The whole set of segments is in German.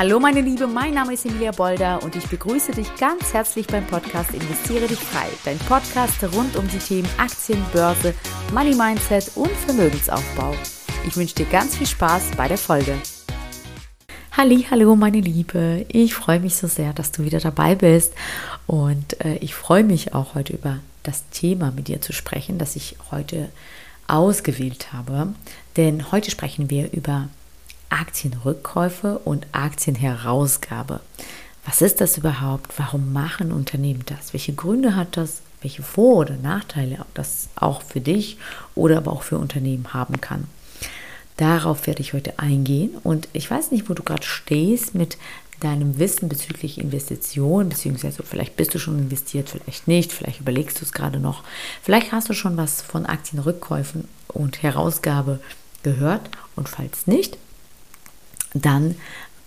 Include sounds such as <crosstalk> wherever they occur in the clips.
Hallo meine Liebe, mein Name ist Emilia Bolder und ich begrüße dich ganz herzlich beim Podcast Investiere dich frei. Dein Podcast rund um die Themen Aktien, Börse, Money Mindset und Vermögensaufbau. Ich wünsche dir ganz viel Spaß bei der Folge. Halli, hallo meine Liebe, ich freue mich so sehr, dass du wieder dabei bist und äh, ich freue mich auch heute über das Thema mit dir zu sprechen, das ich heute ausgewählt habe, denn heute sprechen wir über Aktienrückkäufe und Aktienherausgabe. Was ist das überhaupt? Warum machen Unternehmen das? Welche Gründe hat das? Welche Vor- oder Nachteile das auch für dich oder aber auch für Unternehmen haben kann? Darauf werde ich heute eingehen und ich weiß nicht, wo du gerade stehst mit deinem Wissen bezüglich Investitionen, beziehungsweise vielleicht bist du schon investiert, vielleicht nicht, vielleicht überlegst du es gerade noch, vielleicht hast du schon was von Aktienrückkäufen und Herausgabe gehört und falls nicht, dann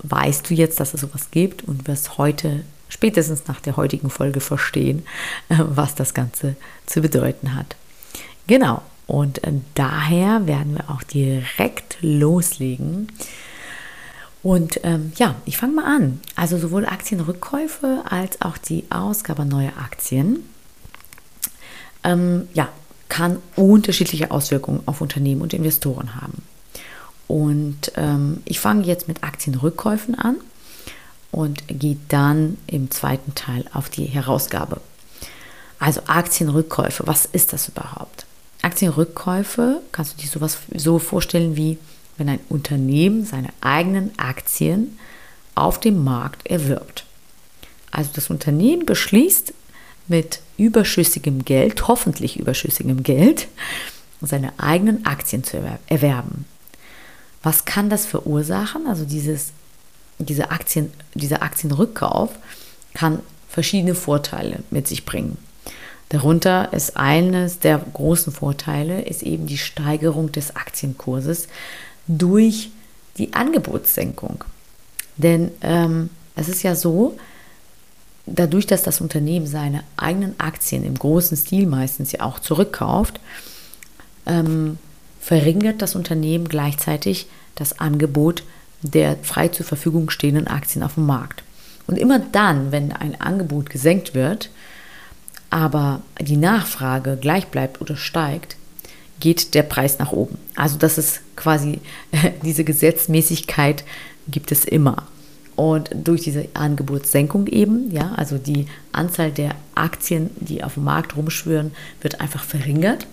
weißt du jetzt, dass es sowas gibt und wirst heute, spätestens nach der heutigen Folge, verstehen, äh, was das Ganze zu bedeuten hat. Genau, und äh, daher werden wir auch direkt loslegen. Und ähm, ja, ich fange mal an. Also sowohl Aktienrückkäufe als auch die Ausgabe neuer Aktien ähm, ja, kann unterschiedliche Auswirkungen auf Unternehmen und Investoren haben. Und ähm, ich fange jetzt mit Aktienrückkäufen an und gehe dann im zweiten Teil auf die Herausgabe. Also Aktienrückkäufe, was ist das überhaupt? Aktienrückkäufe kannst du dir sowas so vorstellen wie wenn ein Unternehmen seine eigenen Aktien auf dem Markt erwirbt. Also das Unternehmen beschließt mit überschüssigem Geld, hoffentlich überschüssigem Geld, seine eigenen Aktien zu erwerben. Was kann das verursachen? Also dieses, diese Aktien, dieser Aktienrückkauf kann verschiedene Vorteile mit sich bringen. Darunter ist eines der großen Vorteile ist eben die Steigerung des Aktienkurses durch die Angebotssenkung. Denn ähm, es ist ja so, dadurch, dass das Unternehmen seine eigenen Aktien im großen Stil meistens ja auch zurückkauft, ähm, verringert das Unternehmen gleichzeitig das Angebot der frei zur Verfügung stehenden Aktien auf dem Markt. Und immer dann, wenn ein Angebot gesenkt wird, aber die Nachfrage gleich bleibt oder steigt, geht der Preis nach oben. Also das ist quasi <laughs> diese Gesetzmäßigkeit gibt es immer. Und durch diese Angebotssenkung eben, ja, also die Anzahl der Aktien, die auf dem Markt rumschwören, wird einfach verringert.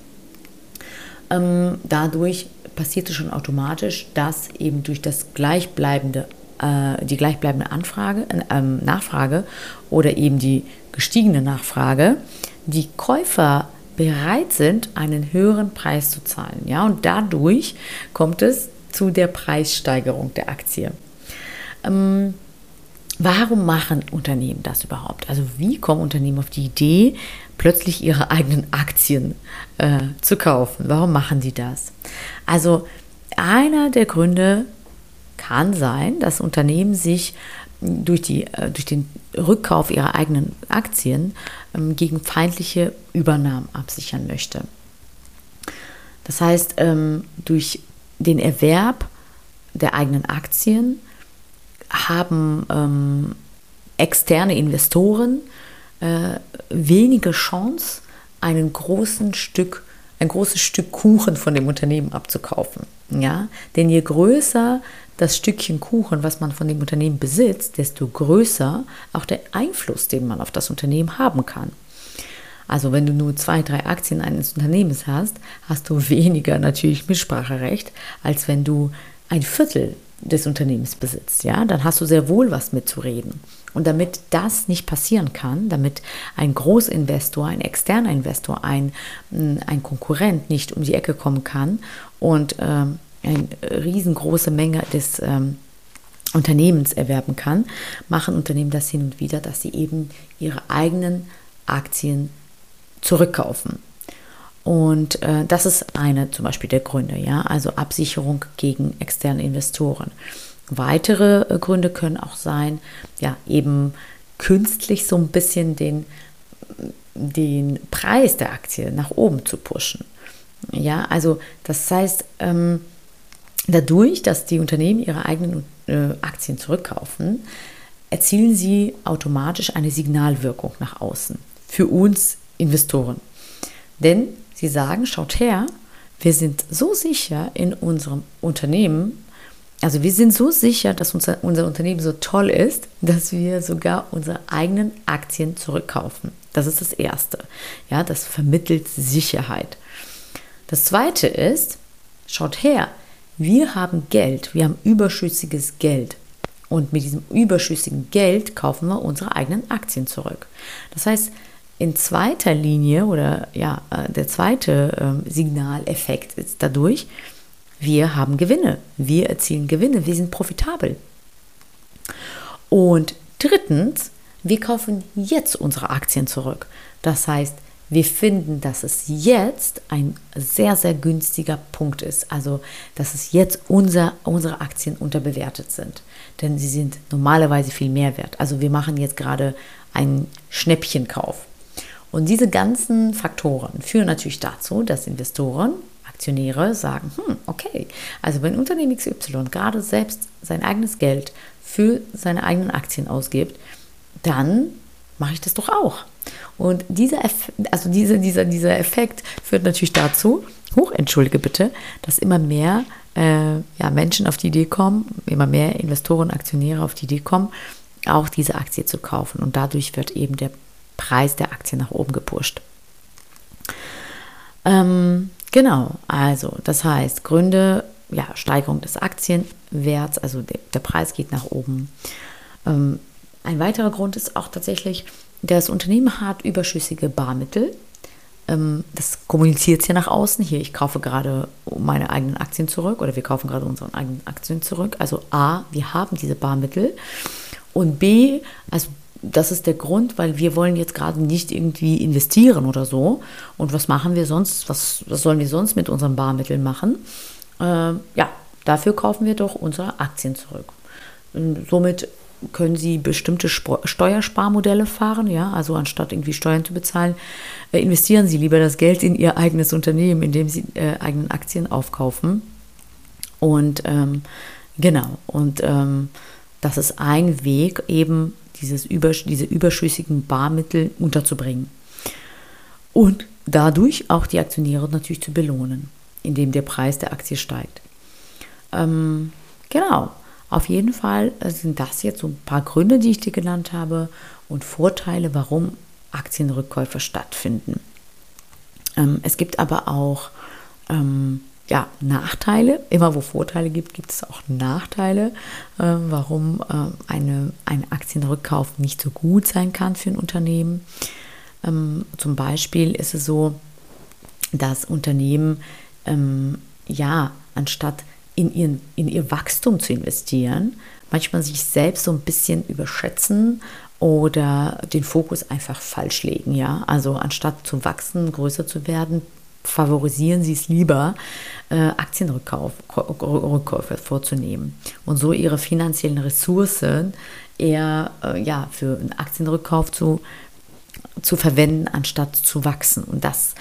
Ähm, dadurch passierte schon automatisch, dass eben durch das gleichbleibende, äh, die gleichbleibende Anfrage, äh, Nachfrage oder eben die gestiegene Nachfrage, die Käufer bereit sind, einen höheren Preis zu zahlen. Ja, und dadurch kommt es zu der Preissteigerung der Aktie. Ähm, warum machen Unternehmen das überhaupt? Also wie kommen Unternehmen auf die Idee, plötzlich ihre eigenen Aktien äh, zu kaufen. Warum machen die das? Also einer der Gründe kann sein, dass Unternehmen sich durch, die, äh, durch den Rückkauf ihrer eigenen Aktien ähm, gegen feindliche Übernahmen absichern möchte. Das heißt, ähm, durch den Erwerb der eigenen Aktien haben ähm, externe Investoren äh, wenige Chance, einen großen Stück, ein großes Stück Kuchen von dem Unternehmen abzukaufen. Ja? Denn je größer das Stückchen Kuchen, was man von dem Unternehmen besitzt, desto größer auch der Einfluss, den man auf das Unternehmen haben kann. Also wenn du nur zwei, drei Aktien eines Unternehmens hast, hast du weniger natürlich Mitspracherecht, als wenn du ein Viertel des Unternehmens besitzt. Ja, dann hast du sehr wohl was mitzureden. Und damit das nicht passieren kann, damit ein Großinvestor, ein externer Investor, ein, ein Konkurrent nicht um die Ecke kommen kann und ähm, eine riesengroße Menge des ähm, Unternehmens erwerben kann, machen Unternehmen das hin und wieder, dass sie eben ihre eigenen Aktien zurückkaufen. Und äh, das ist eine zum Beispiel der Gründe, ja, also Absicherung gegen externe Investoren. Weitere äh, Gründe können auch sein, ja, eben künstlich so ein bisschen den, den Preis der Aktie nach oben zu pushen. Ja, also das heißt, ähm, dadurch, dass die Unternehmen ihre eigenen äh, Aktien zurückkaufen, erzielen sie automatisch eine Signalwirkung nach außen für uns Investoren. Denn sie sagen, schaut her, wir sind so sicher in unserem Unternehmen, also wir sind so sicher, dass unser, unser Unternehmen so toll ist, dass wir sogar unsere eigenen Aktien zurückkaufen. Das ist das Erste. Ja, das vermittelt Sicherheit. Das Zweite ist, schaut her, wir haben Geld, wir haben überschüssiges Geld. Und mit diesem überschüssigen Geld kaufen wir unsere eigenen Aktien zurück. Das heißt, in zweiter Linie oder ja, äh, der zweite äh, Signaleffekt ist dadurch, wir haben Gewinne, wir erzielen Gewinne, wir sind profitabel. Und drittens, wir kaufen jetzt unsere Aktien zurück. Das heißt, wir finden, dass es jetzt ein sehr, sehr günstiger Punkt ist. Also, dass es jetzt unser, unsere Aktien unterbewertet sind. Denn sie sind normalerweise viel mehr wert. Also, wir machen jetzt gerade einen Schnäppchenkauf. Und diese ganzen Faktoren führen natürlich dazu, dass Investoren, Aktionäre sagen, hm, okay, also wenn Unternehmen XY gerade selbst sein eigenes Geld für seine eigenen Aktien ausgibt, dann mache ich das doch auch. Und dieser, Eff also diese, dieser, dieser Effekt führt natürlich dazu, hoch, entschuldige bitte, dass immer mehr äh, ja, Menschen auf die Idee kommen, immer mehr Investoren, Aktionäre auf die Idee kommen, auch diese Aktie zu kaufen. Und dadurch wird eben der Preis der Aktie nach oben gepusht. Ähm, genau, also das heißt, Gründe, ja, Steigerung des Aktienwerts, also der, der Preis geht nach oben. Ähm, ein weiterer Grund ist auch tatsächlich, das Unternehmen hat überschüssige Barmittel. Ähm, das kommuniziert es ja nach außen. Hier, ich kaufe gerade meine eigenen Aktien zurück oder wir kaufen gerade unsere eigenen Aktien zurück. Also A, wir haben diese Barmittel. Und B, also das ist der Grund, weil wir wollen jetzt gerade nicht irgendwie investieren oder so. Und was machen wir sonst? Was, was sollen wir sonst mit unseren Barmitteln machen? Äh, ja, dafür kaufen wir doch unsere Aktien zurück. Und somit können Sie bestimmte Steuersparmodelle fahren, ja, also anstatt irgendwie Steuern zu bezahlen, äh, investieren Sie lieber das Geld in Ihr eigenes Unternehmen, indem Sie äh, eigenen Aktien aufkaufen. Und ähm, genau, und ähm, das ist ein Weg, eben dieses über, diese überschüssigen Barmittel unterzubringen. Und dadurch auch die Aktionäre natürlich zu belohnen, indem der Preis der Aktie steigt. Ähm, genau. Auf jeden Fall äh, sind das jetzt so ein paar Gründe, die ich dir genannt habe und Vorteile, warum Aktienrückkäufe stattfinden. Ähm, es gibt aber auch ähm, ja, Nachteile. Immer wo Vorteile gibt, gibt es auch Nachteile, äh, warum äh, eine, ein Aktienrückkauf nicht so gut sein kann für ein Unternehmen. Ähm, zum Beispiel ist es so, dass Unternehmen ähm, ja anstatt in, ihren, in ihr Wachstum zu investieren, manchmal sich selbst so ein bisschen überschätzen oder den Fokus einfach falsch legen, ja. Also anstatt zu wachsen, größer zu werden, favorisieren sie es lieber, äh, Aktienrückkäufe vorzunehmen und so ihre finanziellen Ressourcen eher äh, ja, für einen Aktienrückkauf zu, zu verwenden, anstatt zu wachsen. Und das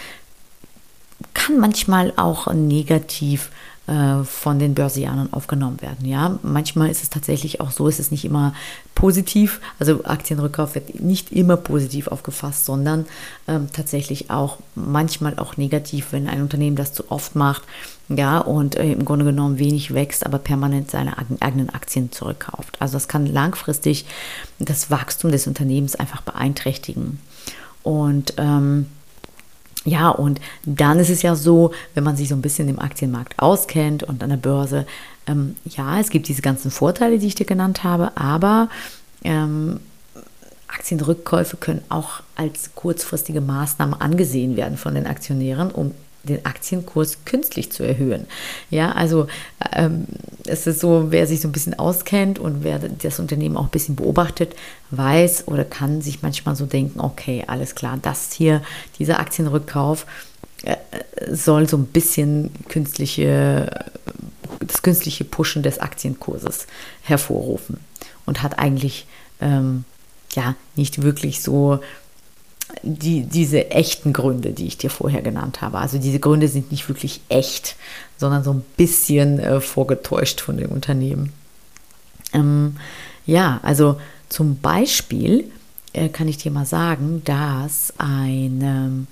kann manchmal auch negativ äh, von den Börsianern aufgenommen werden. Ja, manchmal ist es tatsächlich auch so, ist es nicht immer positiv, also Aktienrückkauf wird nicht immer positiv aufgefasst, sondern ähm, tatsächlich auch manchmal auch negativ, wenn ein Unternehmen das zu oft macht, ja, und äh, im Grunde genommen wenig wächst, aber permanent seine eigenen Aktien zurückkauft. Also das kann langfristig das Wachstum des Unternehmens einfach beeinträchtigen. Und ähm, ja, und dann ist es ja so, wenn man sich so ein bisschen im Aktienmarkt auskennt und an der Börse, ähm, ja, es gibt diese ganzen Vorteile, die ich dir genannt habe, aber ähm, Aktienrückkäufe können auch als kurzfristige Maßnahme angesehen werden von den Aktionären, um den Aktienkurs künstlich zu erhöhen. Ja, also ähm, es ist so, wer sich so ein bisschen auskennt und wer das Unternehmen auch ein bisschen beobachtet, weiß oder kann sich manchmal so denken, okay, alles klar, das hier, dieser Aktienrückkauf äh, soll so ein bisschen künstliche, das künstliche Pushen des Aktienkurses hervorrufen und hat eigentlich ähm, ja nicht wirklich so die, diese echten Gründe, die ich dir vorher genannt habe. Also diese Gründe sind nicht wirklich echt, sondern so ein bisschen äh, vorgetäuscht von dem Unternehmen. Ähm, ja, also zum Beispiel äh, kann ich dir mal sagen, dass ein,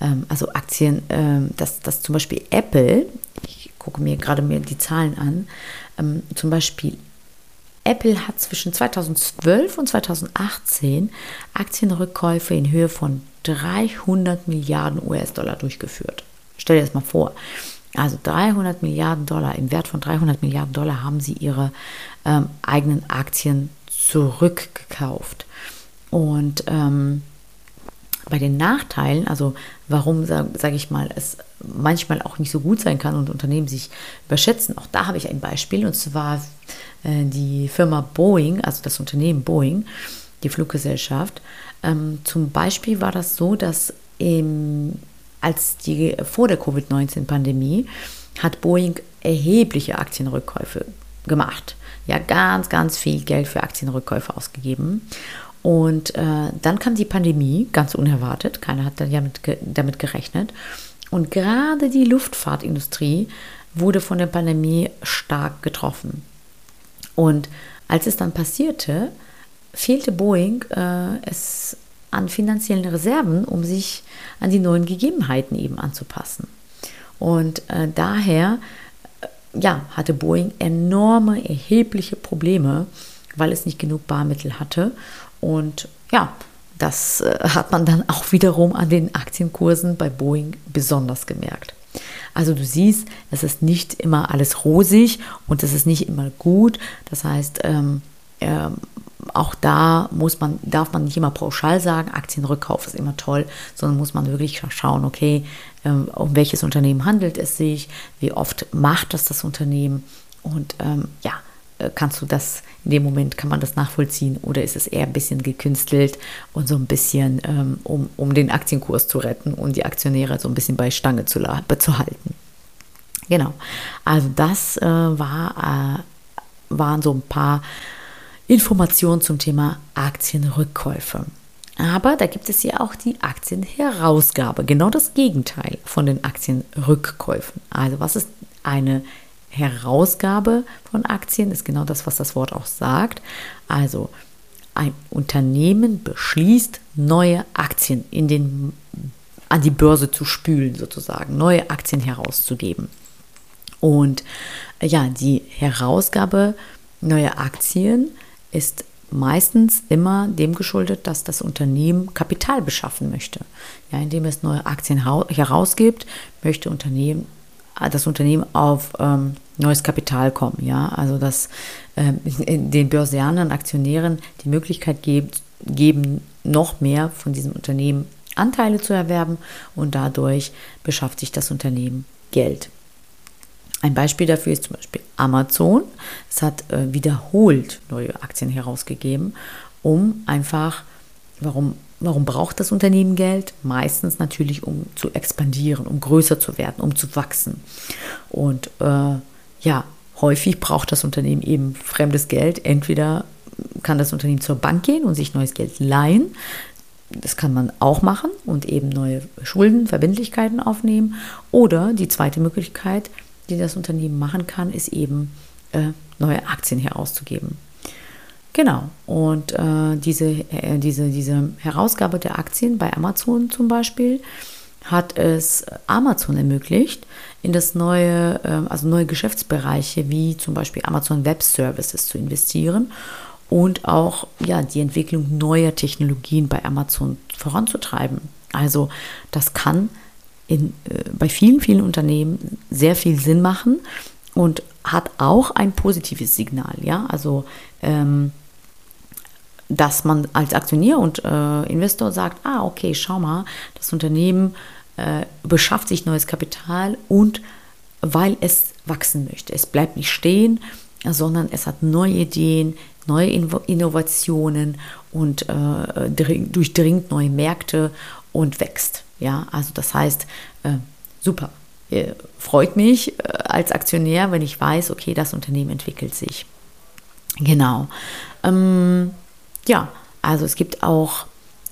ähm, also Aktien, ähm, dass, dass zum Beispiel Apple, ich gucke mir gerade mir die Zahlen an, ähm, zum Beispiel Apple hat zwischen 2012 und 2018 Aktienrückkäufe in Höhe von 300 Milliarden US-Dollar durchgeführt. Stell dir das mal vor. Also 300 Milliarden Dollar, im Wert von 300 Milliarden Dollar haben sie ihre ähm, eigenen Aktien zurückgekauft. Und ähm, bei den Nachteilen, also warum, sage sag ich mal, es manchmal auch nicht so gut sein kann und Unternehmen sich überschätzen, auch da habe ich ein Beispiel und zwar äh, die Firma Boeing, also das Unternehmen Boeing, die Fluggesellschaft. Ähm, zum Beispiel war das so, dass im, als die vor der Covid-19-Pandemie hat Boeing erhebliche Aktienrückkäufe gemacht. Ja, ganz, ganz viel Geld für Aktienrückkäufe ausgegeben. Und äh, dann kam die Pandemie, ganz unerwartet, keiner hat damit, damit gerechnet. Und gerade die Luftfahrtindustrie wurde von der Pandemie stark getroffen. Und als es dann passierte, fehlte Boeing äh, es an finanziellen Reserven, um sich an die neuen Gegebenheiten eben anzupassen. Und äh, daher äh, ja, hatte Boeing enorme, erhebliche Probleme, weil es nicht genug Barmittel hatte und ja, das äh, hat man dann auch wiederum an den Aktienkursen bei Boeing besonders gemerkt. Also du siehst, es ist nicht immer alles rosig und es ist nicht immer gut. Das heißt, ähm, ähm, auch da muss man, darf man nicht immer pauschal sagen, Aktienrückkauf ist immer toll, sondern muss man wirklich schauen, okay, ähm, um welches Unternehmen handelt es sich, wie oft macht das das Unternehmen und ähm, ja, kannst du das in dem Moment, kann man das nachvollziehen oder ist es eher ein bisschen gekünstelt und so ein bisschen, ähm, um, um den Aktienkurs zu retten und die Aktionäre so ein bisschen bei Stange zu, zu halten. Genau, also das äh, war, äh, waren so ein paar Informationen zum Thema Aktienrückkäufe. Aber da gibt es ja auch die Aktienherausgabe, genau das Gegenteil von den Aktienrückkäufen. Also was ist eine Herausgabe von Aktien ist genau das, was das Wort auch sagt. Also ein Unternehmen beschließt, neue Aktien in den, an die Börse zu spülen, sozusagen, neue Aktien herauszugeben. Und ja, die Herausgabe neuer Aktien ist meistens immer dem geschuldet, dass das Unternehmen Kapital beschaffen möchte. Ja, indem es neue Aktien herausgibt, möchte Unternehmen das Unternehmen auf ähm, neues Kapital kommen. Ja? Also dass ähm, den börsianern Aktionären die Möglichkeit gibt, geben, noch mehr von diesem Unternehmen Anteile zu erwerben und dadurch beschafft sich das Unternehmen Geld. Ein Beispiel dafür ist zum Beispiel Amazon. Es hat äh, wiederholt neue Aktien herausgegeben, um einfach, warum Warum braucht das Unternehmen Geld? Meistens natürlich, um zu expandieren, um größer zu werden, um zu wachsen. Und äh, ja, häufig braucht das Unternehmen eben fremdes Geld. Entweder kann das Unternehmen zur Bank gehen und sich neues Geld leihen. Das kann man auch machen und eben neue Schulden, Verbindlichkeiten aufnehmen. Oder die zweite Möglichkeit, die das Unternehmen machen kann, ist eben äh, neue Aktien herauszugeben. Genau. Und äh, diese, äh, diese, diese Herausgabe der Aktien bei Amazon zum Beispiel hat es Amazon ermöglicht, in das neue, äh, also neue Geschäftsbereiche wie zum Beispiel Amazon Web Services zu investieren und auch ja, die Entwicklung neuer Technologien bei Amazon voranzutreiben. Also das kann in, äh, bei vielen, vielen Unternehmen sehr viel Sinn machen und hat auch ein positives Signal. Ja, also ähm, dass man als Aktionär und äh, Investor sagt, ah, okay, schau mal, das Unternehmen äh, beschafft sich neues Kapital und weil es wachsen möchte. Es bleibt nicht stehen, sondern es hat neue Ideen, neue Innovationen und äh, durchdringt neue Märkte und wächst. Ja, also das heißt, äh, super. Äh, freut mich äh, als Aktionär, wenn ich weiß, okay, das Unternehmen entwickelt sich. Genau. Ähm, ja, also es gibt auch,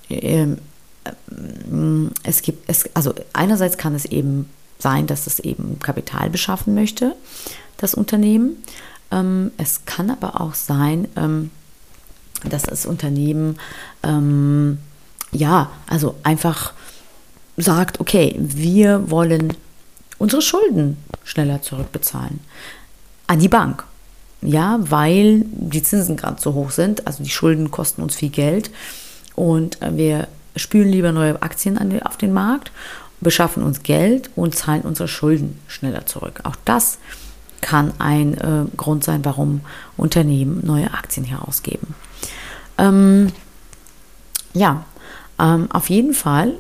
ähm, äh, es gibt, es, also einerseits kann es eben sein, dass es eben Kapital beschaffen möchte, das Unternehmen. Ähm, es kann aber auch sein, ähm, dass das Unternehmen ähm, ja, also einfach sagt, okay, wir wollen unsere Schulden schneller zurückbezahlen an die Bank. Ja, weil die Zinsen gerade so hoch sind, also die Schulden kosten uns viel Geld und äh, wir spülen lieber neue Aktien auf den Markt, beschaffen uns Geld und zahlen unsere Schulden schneller zurück. Auch das kann ein äh, Grund sein, warum Unternehmen neue Aktien herausgeben. Ähm, ja, ähm, auf jeden Fall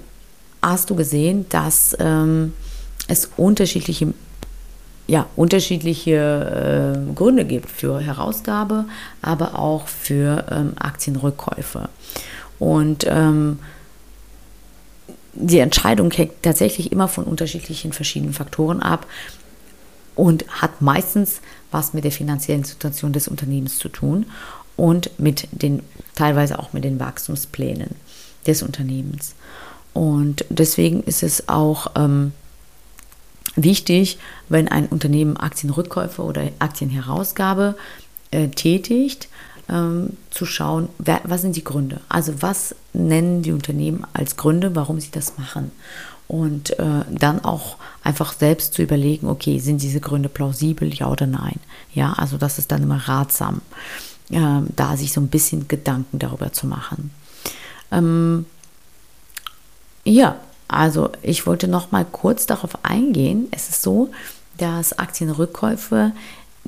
hast du gesehen, dass ähm, es unterschiedliche, ja, unterschiedliche äh, Gründe gibt für Herausgabe, aber auch für ähm, Aktienrückkäufe. Und ähm, die Entscheidung hängt tatsächlich immer von unterschiedlichen verschiedenen Faktoren ab und hat meistens was mit der finanziellen Situation des Unternehmens zu tun und mit den teilweise auch mit den Wachstumsplänen des Unternehmens. Und deswegen ist es auch ähm, wichtig, wenn ein Unternehmen Aktienrückkäufe oder Aktienherausgabe äh, tätigt, ähm, zu schauen, wer, was sind die Gründe? Also was nennen die Unternehmen als Gründe, warum sie das machen? Und äh, dann auch einfach selbst zu überlegen, okay, sind diese Gründe plausibel, ja oder nein? Ja, also das ist dann immer ratsam, äh, da sich so ein bisschen Gedanken darüber zu machen. Ähm, ja, also ich wollte noch mal kurz darauf eingehen. Es ist so, dass Aktienrückkäufe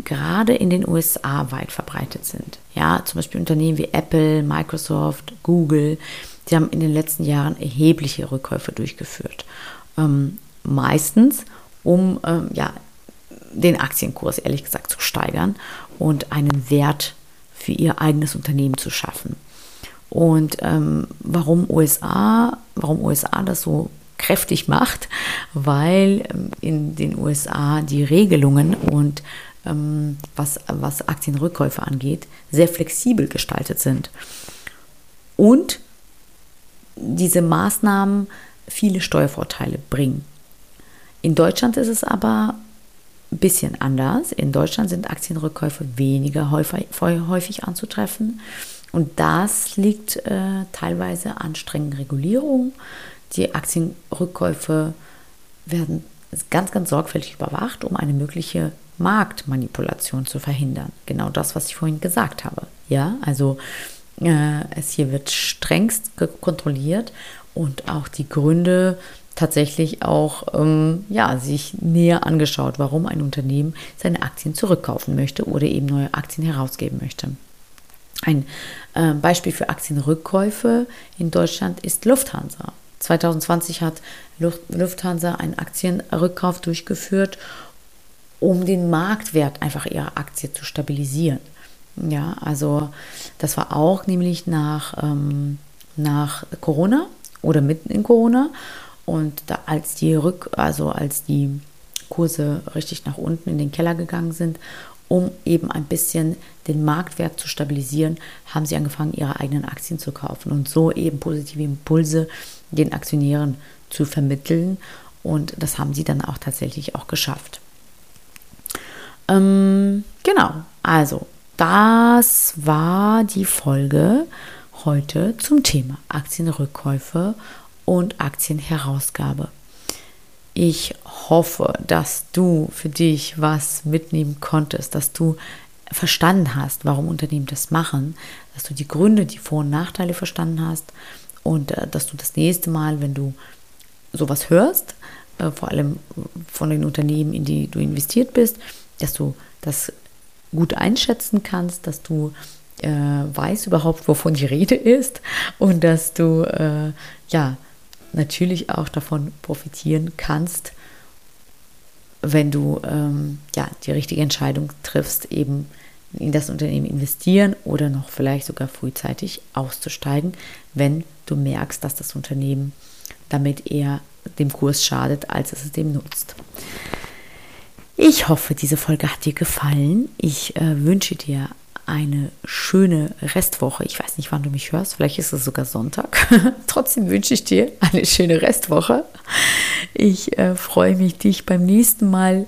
gerade in den USA weit verbreitet sind. Ja, zum Beispiel Unternehmen wie Apple, Microsoft, Google, die haben in den letzten Jahren erhebliche Rückkäufe durchgeführt. Ähm, meistens, um ähm, ja, den Aktienkurs ehrlich gesagt zu steigern und einen Wert für ihr eigenes Unternehmen zu schaffen. Und ähm, warum USA, warum USA das so kräftig macht, weil ähm, in den USA die Regelungen und ähm, was, was Aktienrückkäufe angeht, sehr flexibel gestaltet sind. Und diese Maßnahmen viele Steuervorteile bringen. In Deutschland ist es aber ein bisschen anders. In Deutschland sind Aktienrückkäufe weniger häufig, häufig anzutreffen. Und das liegt äh, teilweise an strengen Regulierungen. Die Aktienrückkäufe werden ganz, ganz sorgfältig überwacht, um eine mögliche Marktmanipulation zu verhindern. Genau das, was ich vorhin gesagt habe. Ja, also äh, es hier wird strengst kontrolliert und auch die Gründe tatsächlich auch ähm, ja, sich näher angeschaut, warum ein Unternehmen seine Aktien zurückkaufen möchte oder eben neue Aktien herausgeben möchte. Ein äh, Beispiel für Aktienrückkäufe in Deutschland ist Lufthansa. 2020 hat Lufthansa einen Aktienrückkauf durchgeführt, um den Marktwert einfach ihrer Aktie zu stabilisieren. Ja, also das war auch nämlich nach, ähm, nach Corona oder mitten in Corona. Und da, als die Rück, also als die Kurse richtig nach unten in den Keller gegangen sind um eben ein bisschen den Marktwert zu stabilisieren, haben sie angefangen, ihre eigenen Aktien zu kaufen und so eben positive Impulse den Aktionären zu vermitteln. Und das haben sie dann auch tatsächlich auch geschafft. Ähm, genau, also das war die Folge heute zum Thema Aktienrückkäufe und Aktienherausgabe. Ich hoffe, dass du für dich was mitnehmen konntest, dass du verstanden hast, warum Unternehmen das machen, dass du die Gründe, die Vor- und Nachteile verstanden hast und äh, dass du das nächste Mal, wenn du sowas hörst, äh, vor allem von den Unternehmen, in die du investiert bist, dass du das gut einschätzen kannst, dass du äh, weißt überhaupt, wovon die Rede ist und dass du äh, ja natürlich auch davon profitieren kannst, wenn du ähm, ja, die richtige Entscheidung triffst, eben in das Unternehmen investieren oder noch vielleicht sogar frühzeitig auszusteigen, wenn du merkst, dass das Unternehmen damit eher dem Kurs schadet, als es dem nutzt. Ich hoffe, diese Folge hat dir gefallen. Ich äh, wünsche dir eine schöne Restwoche. Ich weiß nicht, wann du mich hörst. Vielleicht ist es sogar Sonntag. <laughs> Trotzdem wünsche ich dir eine schöne Restwoche. Ich äh, freue mich, dich beim nächsten Mal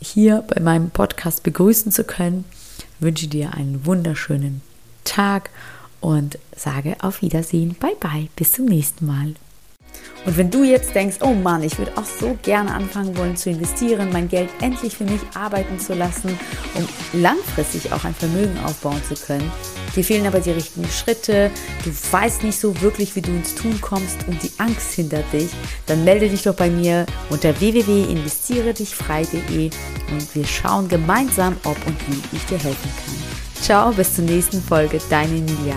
hier bei meinem Podcast begrüßen zu können. wünsche dir einen wunderschönen Tag und sage auf Wiedersehen. Bye bye. Bis zum nächsten Mal. Und wenn du jetzt denkst, oh Mann, ich würde auch so gerne anfangen wollen zu investieren, mein Geld endlich für mich arbeiten zu lassen, um langfristig auch ein Vermögen aufbauen zu können, dir fehlen aber die richtigen Schritte, du weißt nicht so wirklich, wie du ins Tun kommst und die Angst hindert dich, dann melde dich doch bei mir unter www.investiere-dich-frei.de und wir schauen gemeinsam, ob und wie ich dir helfen kann. Ciao, bis zur nächsten Folge, deine Emilia.